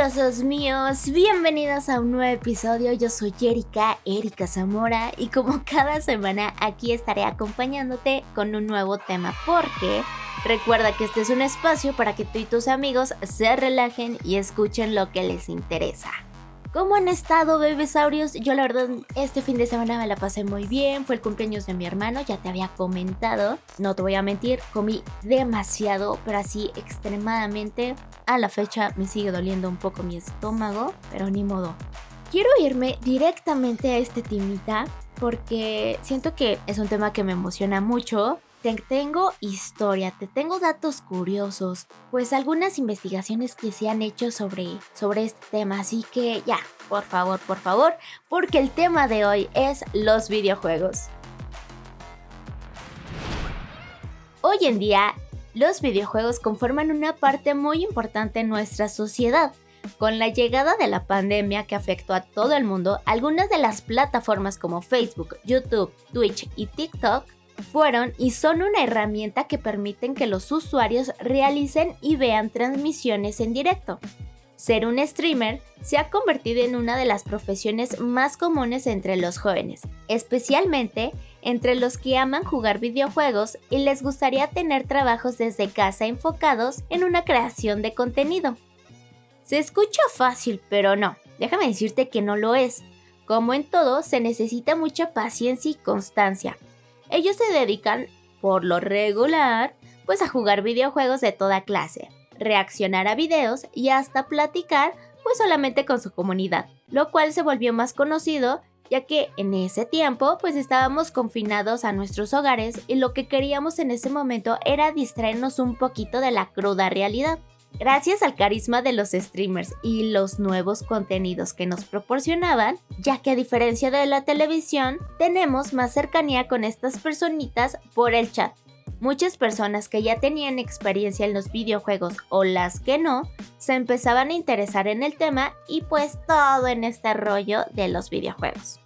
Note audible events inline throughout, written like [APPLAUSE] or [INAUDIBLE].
preciosos míos, bienvenidos a un nuevo episodio. Yo soy Erika, Erika Zamora, y como [LAUGHS] cada semana aquí estaré acompañándote con un nuevo tema porque recuerda que este es un espacio para que tú y tus amigos se relajen y escuchen lo que les interesa. ¿Cómo han estado, bebesaurios? Yo la verdad este fin de semana me la pasé muy bien, fue el cumpleaños de mi hermano, ya te había comentado, no te voy a mentir, comí demasiado, pero así extremadamente. A la fecha me sigue doliendo un poco mi estómago, pero ni modo. Quiero irme directamente a este timita porque siento que es un tema que me emociona mucho te tengo historia, te tengo datos curiosos, pues algunas investigaciones que se han hecho sobre, sobre este tema, así que ya, por favor, por favor, porque el tema de hoy es los videojuegos. Hoy en día, los videojuegos conforman una parte muy importante en nuestra sociedad. Con la llegada de la pandemia que afectó a todo el mundo, algunas de las plataformas como Facebook, YouTube, Twitch y TikTok fueron y son una herramienta que permiten que los usuarios realicen y vean transmisiones en directo. Ser un streamer se ha convertido en una de las profesiones más comunes entre los jóvenes, especialmente entre los que aman jugar videojuegos y les gustaría tener trabajos desde casa enfocados en una creación de contenido. Se escucha fácil, pero no, déjame decirte que no lo es. Como en todo, se necesita mucha paciencia y constancia, ellos se dedican, por lo regular, pues a jugar videojuegos de toda clase, reaccionar a videos y hasta platicar pues solamente con su comunidad, lo cual se volvió más conocido ya que en ese tiempo pues estábamos confinados a nuestros hogares y lo que queríamos en ese momento era distraernos un poquito de la cruda realidad. Gracias al carisma de los streamers y los nuevos contenidos que nos proporcionaban, ya que a diferencia de la televisión, tenemos más cercanía con estas personitas por el chat. Muchas personas que ya tenían experiencia en los videojuegos o las que no, se empezaban a interesar en el tema y pues todo en este rollo de los videojuegos.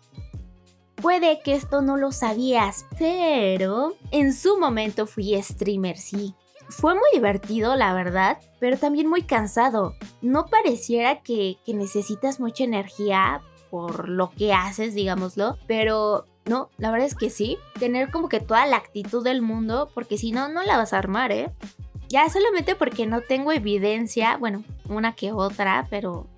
Puede que esto no lo sabías, pero en su momento fui streamer, sí. Fue muy divertido, la verdad, pero también muy cansado. No pareciera que, necesitas mucha energía por lo que haces, digámoslo, pero no, la verdad es que sí. Tener como que toda la actitud del mundo, porque si no, no la vas a armar, ¿eh? Ya solamente porque no tengo evidencia, bueno, una que otra, pero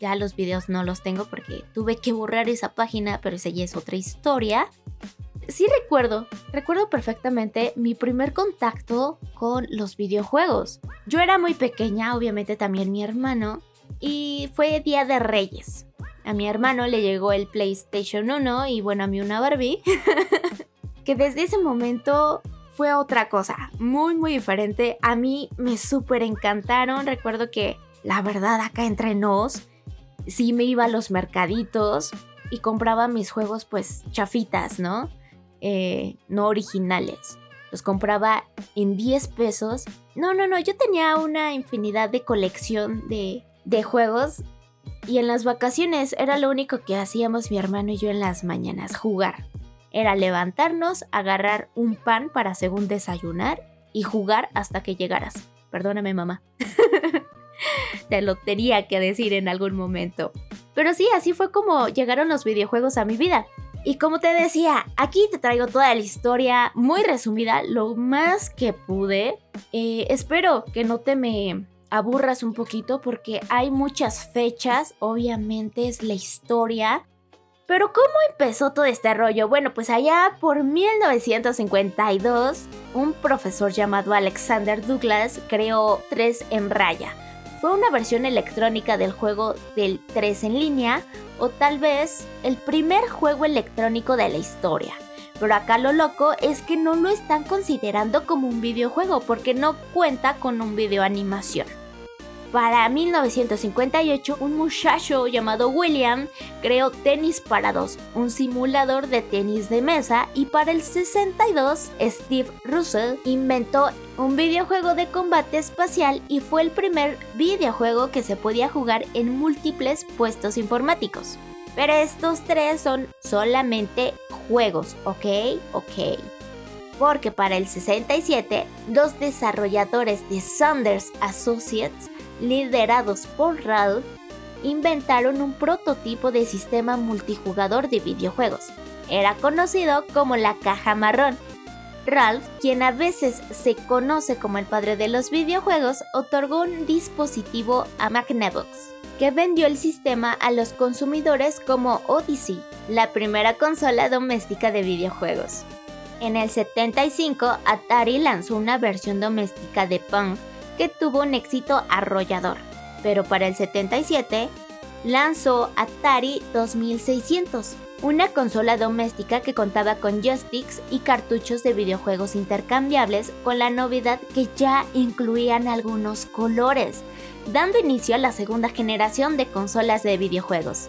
ya los videos no los tengo porque tuve que borrar esa página, pero esa ya es otra historia sí recuerdo, recuerdo perfectamente mi primer contacto con los videojuegos. Yo era muy pequeña, obviamente también mi hermano, y fue Día de Reyes. A mi hermano le llegó el PlayStation 1 y bueno, a mí una Barbie, [LAUGHS] que desde ese momento fue otra cosa, muy muy diferente. A mí me súper encantaron, recuerdo que la verdad acá entre nos, sí me iba a los mercaditos y compraba mis juegos pues chafitas, ¿no? Eh, no originales. Los compraba en 10 pesos. No, no, no, yo tenía una infinidad de colección de, de juegos y en las vacaciones era lo único que hacíamos mi hermano y yo en las mañanas, jugar. Era levantarnos, agarrar un pan para según desayunar y jugar hasta que llegaras. Perdóname mamá. [LAUGHS] Te lo tenía que decir en algún momento. Pero sí, así fue como llegaron los videojuegos a mi vida. Y como te decía, aquí te traigo toda la historia muy resumida, lo más que pude. Eh, espero que no te me aburras un poquito porque hay muchas fechas, obviamente es la historia. Pero ¿cómo empezó todo este rollo? Bueno, pues allá por 1952, un profesor llamado Alexander Douglas creó 3 en raya. Fue una versión electrónica del juego del 3 en línea, o tal vez el primer juego electrónico de la historia. Pero acá lo loco es que no lo están considerando como un videojuego porque no cuenta con un video animación. Para 1958, un muchacho llamado William creó Tenis para dos, un simulador de tenis de mesa, y para el 62, Steve Russell inventó un videojuego de combate espacial y fue el primer videojuego que se podía jugar en múltiples puestos informáticos. Pero estos tres son solamente juegos, ¿ok? Ok porque para el 67 dos desarrolladores de Saunders Associates liderados por Ralph, inventaron un prototipo de sistema multijugador de videojuegos. Era conocido como la caja marrón. Ralph, quien a veces se conoce como el padre de los videojuegos, otorgó un dispositivo a Magnavox, que vendió el sistema a los consumidores como Odyssey, la primera consola doméstica de videojuegos. En el 75, Atari lanzó una versión doméstica de Pong que tuvo un éxito arrollador, pero para el 77 lanzó Atari 2600, una consola doméstica que contaba con joysticks y cartuchos de videojuegos intercambiables con la novedad que ya incluían algunos colores, dando inicio a la segunda generación de consolas de videojuegos.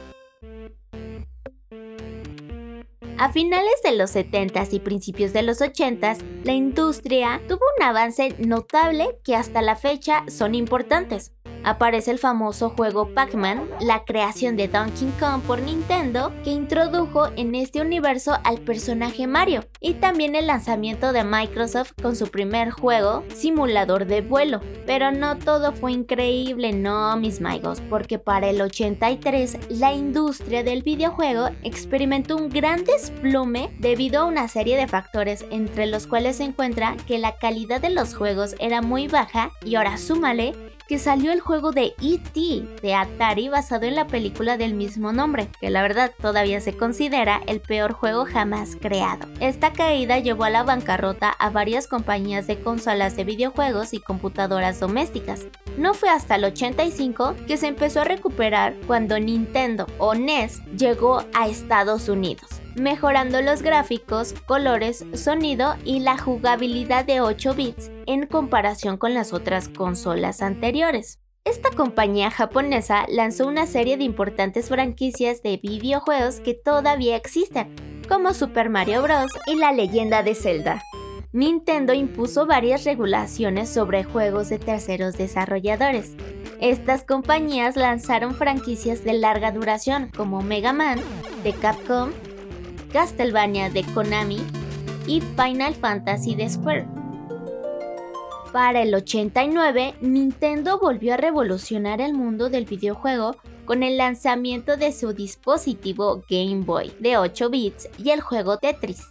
A finales de los 70s y principios de los 80s, la industria tuvo un avance notable que hasta la fecha son importantes aparece el famoso juego Pac-Man, la creación de Donkey Kong por Nintendo, que introdujo en este universo al personaje Mario, y también el lanzamiento de Microsoft con su primer juego, simulador de vuelo. Pero no todo fue increíble, no mis maigos, porque para el 83 la industria del videojuego experimentó un gran desplome debido a una serie de factores entre los cuales se encuentra que la calidad de los juegos era muy baja y ahora súmale que salió el juego de E.T. de Atari basado en la película del mismo nombre, que la verdad todavía se considera el peor juego jamás creado. Esta caída llevó a la bancarrota a varias compañías de consolas de videojuegos y computadoras domésticas. No fue hasta el 85 que se empezó a recuperar cuando Nintendo o NES llegó a Estados Unidos mejorando los gráficos, colores, sonido y la jugabilidad de 8 bits en comparación con las otras consolas anteriores. Esta compañía japonesa lanzó una serie de importantes franquicias de videojuegos que todavía existen, como Super Mario Bros. y La leyenda de Zelda. Nintendo impuso varias regulaciones sobre juegos de terceros desarrolladores. Estas compañías lanzaron franquicias de larga duración como Mega Man de Capcom Castlevania de Konami y Final Fantasy de Square. Para el 89, Nintendo volvió a revolucionar el mundo del videojuego con el lanzamiento de su dispositivo Game Boy de 8 bits y el juego Tetris.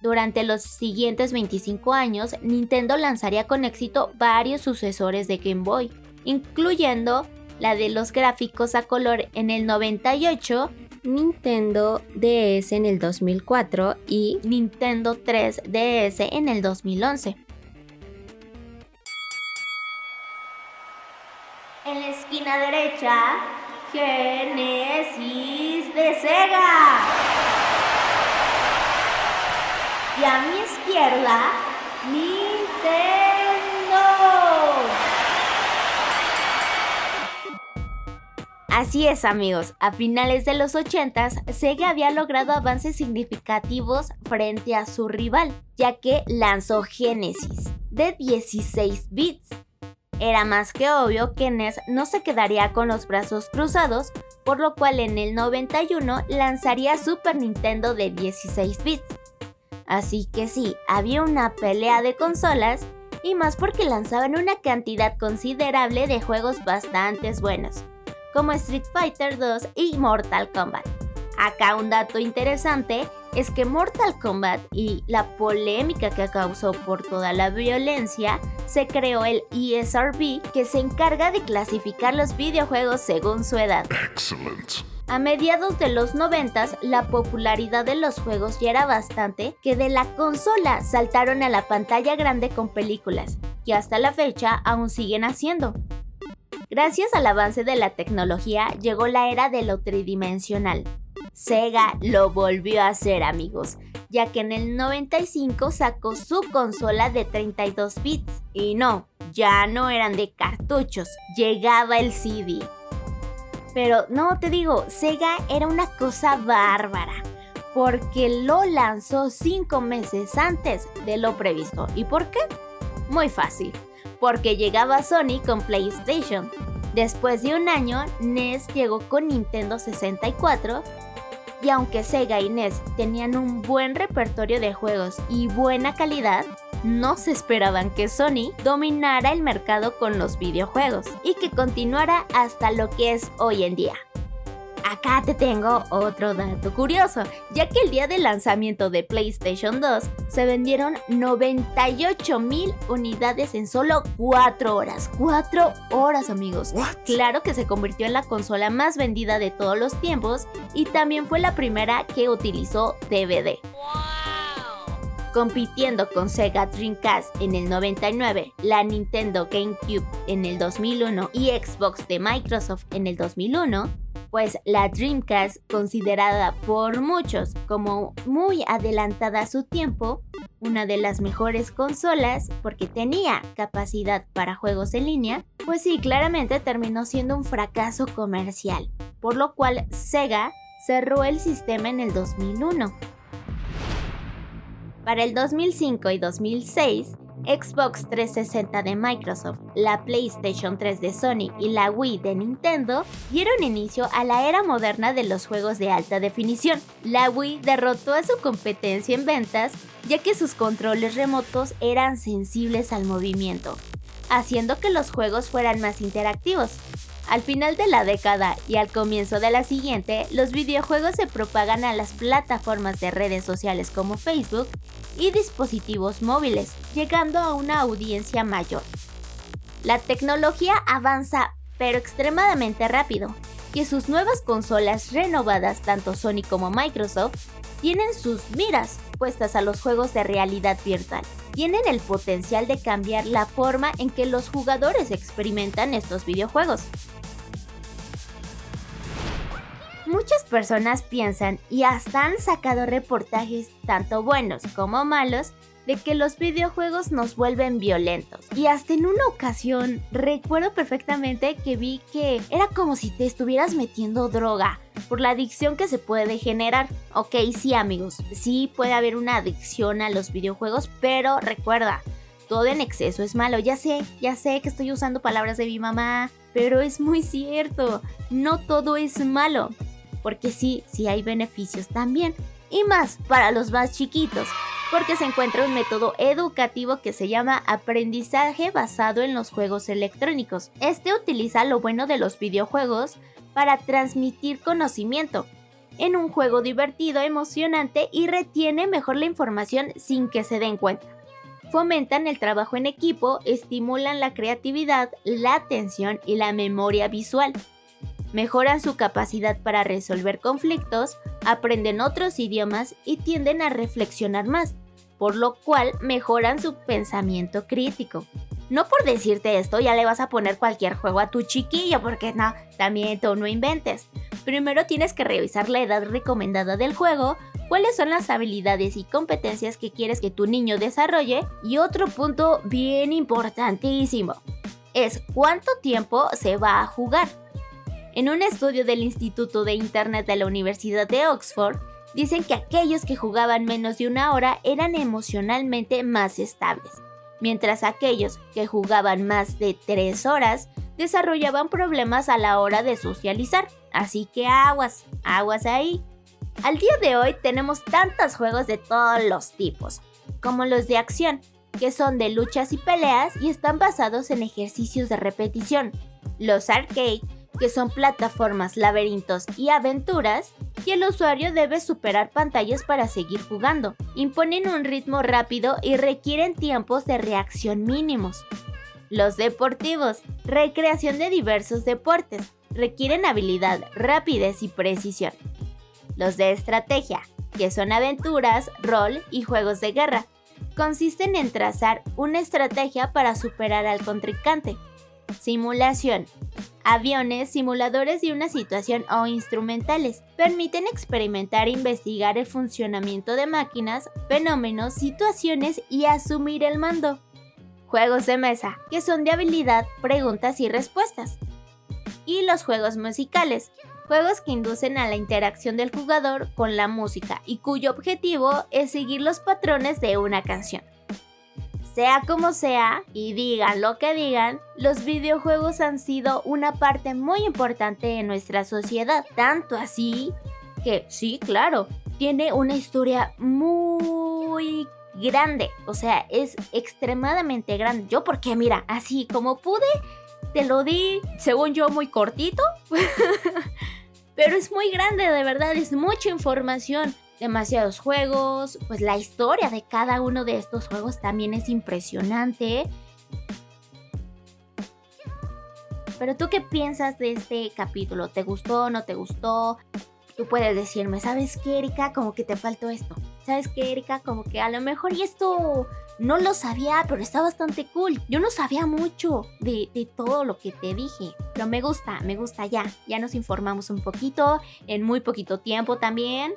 Durante los siguientes 25 años, Nintendo lanzaría con éxito varios sucesores de Game Boy, incluyendo la de los gráficos a color en el 98 Nintendo DS en el 2004 y Nintendo 3DS en el 2011. En la esquina derecha, Genesis de Sega. Y a mi izquierda, Nintendo. Así es amigos, a finales de los 80s, Sega había logrado avances significativos frente a su rival, ya que lanzó Genesis, de 16 bits. Era más que obvio que NES no se quedaría con los brazos cruzados, por lo cual en el 91 lanzaría Super Nintendo de 16 bits. Así que sí, había una pelea de consolas, y más porque lanzaban una cantidad considerable de juegos bastante buenos como Street Fighter 2 y Mortal Kombat. Acá un dato interesante es que Mortal Kombat y la polémica que causó por toda la violencia, se creó el ESRB que se encarga de clasificar los videojuegos según su edad. A mediados de los 90 la popularidad de los juegos ya era bastante que de la consola saltaron a la pantalla grande con películas, que hasta la fecha aún siguen haciendo. Gracias al avance de la tecnología llegó la era de lo tridimensional. Sega lo volvió a hacer amigos, ya que en el 95 sacó su consola de 32 bits. Y no, ya no eran de cartuchos, llegaba el CD. Pero no, te digo, Sega era una cosa bárbara, porque lo lanzó 5 meses antes de lo previsto. ¿Y por qué? Muy fácil porque llegaba Sony con PlayStation. Después de un año, NES llegó con Nintendo 64 y aunque Sega y NES tenían un buen repertorio de juegos y buena calidad, no se esperaban que Sony dominara el mercado con los videojuegos y que continuara hasta lo que es hoy en día. Acá te tengo otro dato curioso, ya que el día del lanzamiento de PlayStation 2 se vendieron 98 mil unidades en solo 4 horas. 4 horas amigos. Claro que se convirtió en la consola más vendida de todos los tiempos y también fue la primera que utilizó DVD compitiendo con Sega Dreamcast en el 99, la Nintendo GameCube en el 2001 y Xbox de Microsoft en el 2001, pues la Dreamcast, considerada por muchos como muy adelantada a su tiempo, una de las mejores consolas porque tenía capacidad para juegos en línea, pues sí, claramente terminó siendo un fracaso comercial, por lo cual Sega cerró el sistema en el 2001. Para el 2005 y 2006, Xbox 360 de Microsoft, la PlayStation 3 de Sony y la Wii de Nintendo dieron inicio a la era moderna de los juegos de alta definición. La Wii derrotó a su competencia en ventas ya que sus controles remotos eran sensibles al movimiento, haciendo que los juegos fueran más interactivos. Al final de la década y al comienzo de la siguiente, los videojuegos se propagan a las plataformas de redes sociales como Facebook y dispositivos móviles, llegando a una audiencia mayor. La tecnología avanza, pero extremadamente rápido, que sus nuevas consolas renovadas, tanto Sony como Microsoft, tienen sus miras puestas a los juegos de realidad virtual. Tienen el potencial de cambiar la forma en que los jugadores experimentan estos videojuegos. Muchas personas piensan y hasta han sacado reportajes tanto buenos como malos de que los videojuegos nos vuelven violentos. Y hasta en una ocasión recuerdo perfectamente que vi que era como si te estuvieras metiendo droga por la adicción que se puede generar. Ok, sí amigos, sí puede haber una adicción a los videojuegos, pero recuerda, todo en exceso es malo. Ya sé, ya sé que estoy usando palabras de mi mamá, pero es muy cierto, no todo es malo porque sí, sí hay beneficios también. Y más para los más chiquitos, porque se encuentra un método educativo que se llama aprendizaje basado en los juegos electrónicos. Este utiliza lo bueno de los videojuegos para transmitir conocimiento en un juego divertido, emocionante y retiene mejor la información sin que se den cuenta. Fomentan el trabajo en equipo, estimulan la creatividad, la atención y la memoria visual mejoran su capacidad para resolver conflictos, aprenden otros idiomas y tienden a reflexionar más, por lo cual mejoran su pensamiento crítico. No por decirte esto ya le vas a poner cualquier juego a tu chiquillo, porque no, también tú no inventes. Primero tienes que revisar la edad recomendada del juego, cuáles son las habilidades y competencias que quieres que tu niño desarrolle y otro punto bien importantísimo es cuánto tiempo se va a jugar. En un estudio del Instituto de Internet de la Universidad de Oxford, dicen que aquellos que jugaban menos de una hora eran emocionalmente más estables, mientras aquellos que jugaban más de tres horas desarrollaban problemas a la hora de socializar. Así que aguas, aguas ahí. Al día de hoy tenemos tantos juegos de todos los tipos, como los de acción, que son de luchas y peleas y están basados en ejercicios de repetición, los arcade, que son plataformas, laberintos y aventuras, y el usuario debe superar pantallas para seguir jugando. Imponen un ritmo rápido y requieren tiempos de reacción mínimos. Los deportivos, recreación de diversos deportes, requieren habilidad, rapidez y precisión. Los de estrategia, que son aventuras, rol y juegos de guerra, consisten en trazar una estrategia para superar al contrincante. Simulación, aviones, simuladores de una situación o instrumentales. Permiten experimentar e investigar el funcionamiento de máquinas, fenómenos, situaciones y asumir el mando. Juegos de mesa, que son de habilidad, preguntas y respuestas. Y los juegos musicales, juegos que inducen a la interacción del jugador con la música y cuyo objetivo es seguir los patrones de una canción. Sea como sea, y digan lo que digan, los videojuegos han sido una parte muy importante de nuestra sociedad. Tanto así que, sí, claro, tiene una historia muy grande, o sea, es extremadamente grande. Yo porque mira, así como pude, te lo di, según yo, muy cortito. [LAUGHS] Pero es muy grande, de verdad, es mucha información. Demasiados juegos, pues la historia de cada uno de estos juegos también es impresionante. Pero tú qué piensas de este capítulo? ¿Te gustó? ¿No te gustó? Tú puedes decirme, ¿sabes qué, Erika? Como que te faltó esto. ¿Sabes qué, Erika? Como que a lo mejor y esto no lo sabía, pero está bastante cool. Yo no sabía mucho de, de, todo lo que te dije, pero me gusta, me gusta ya. Ya nos informamos un poquito, en muy poquito tiempo también.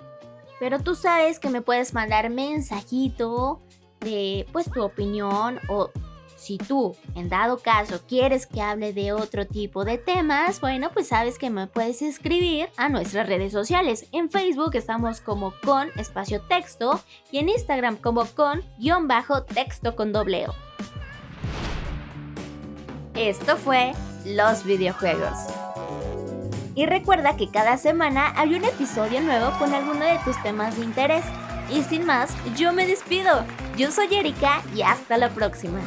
Pero tú sabes que me puedes mandar mensajito de pues tu opinión o si tú, en dado caso, quieres que hable de otro tipo de temas, bueno, pues sabes que me puedes escribir a nuestras redes sociales. En Facebook estamos como con espacio texto y en Instagram como con guion bajo texto con dobleo. Esto fue Los videojuegos. Y recuerda que cada semana hay un episodio nuevo con alguno de tus temas de interés. Y sin más, yo me despido. Yo soy Erika y hasta la próxima.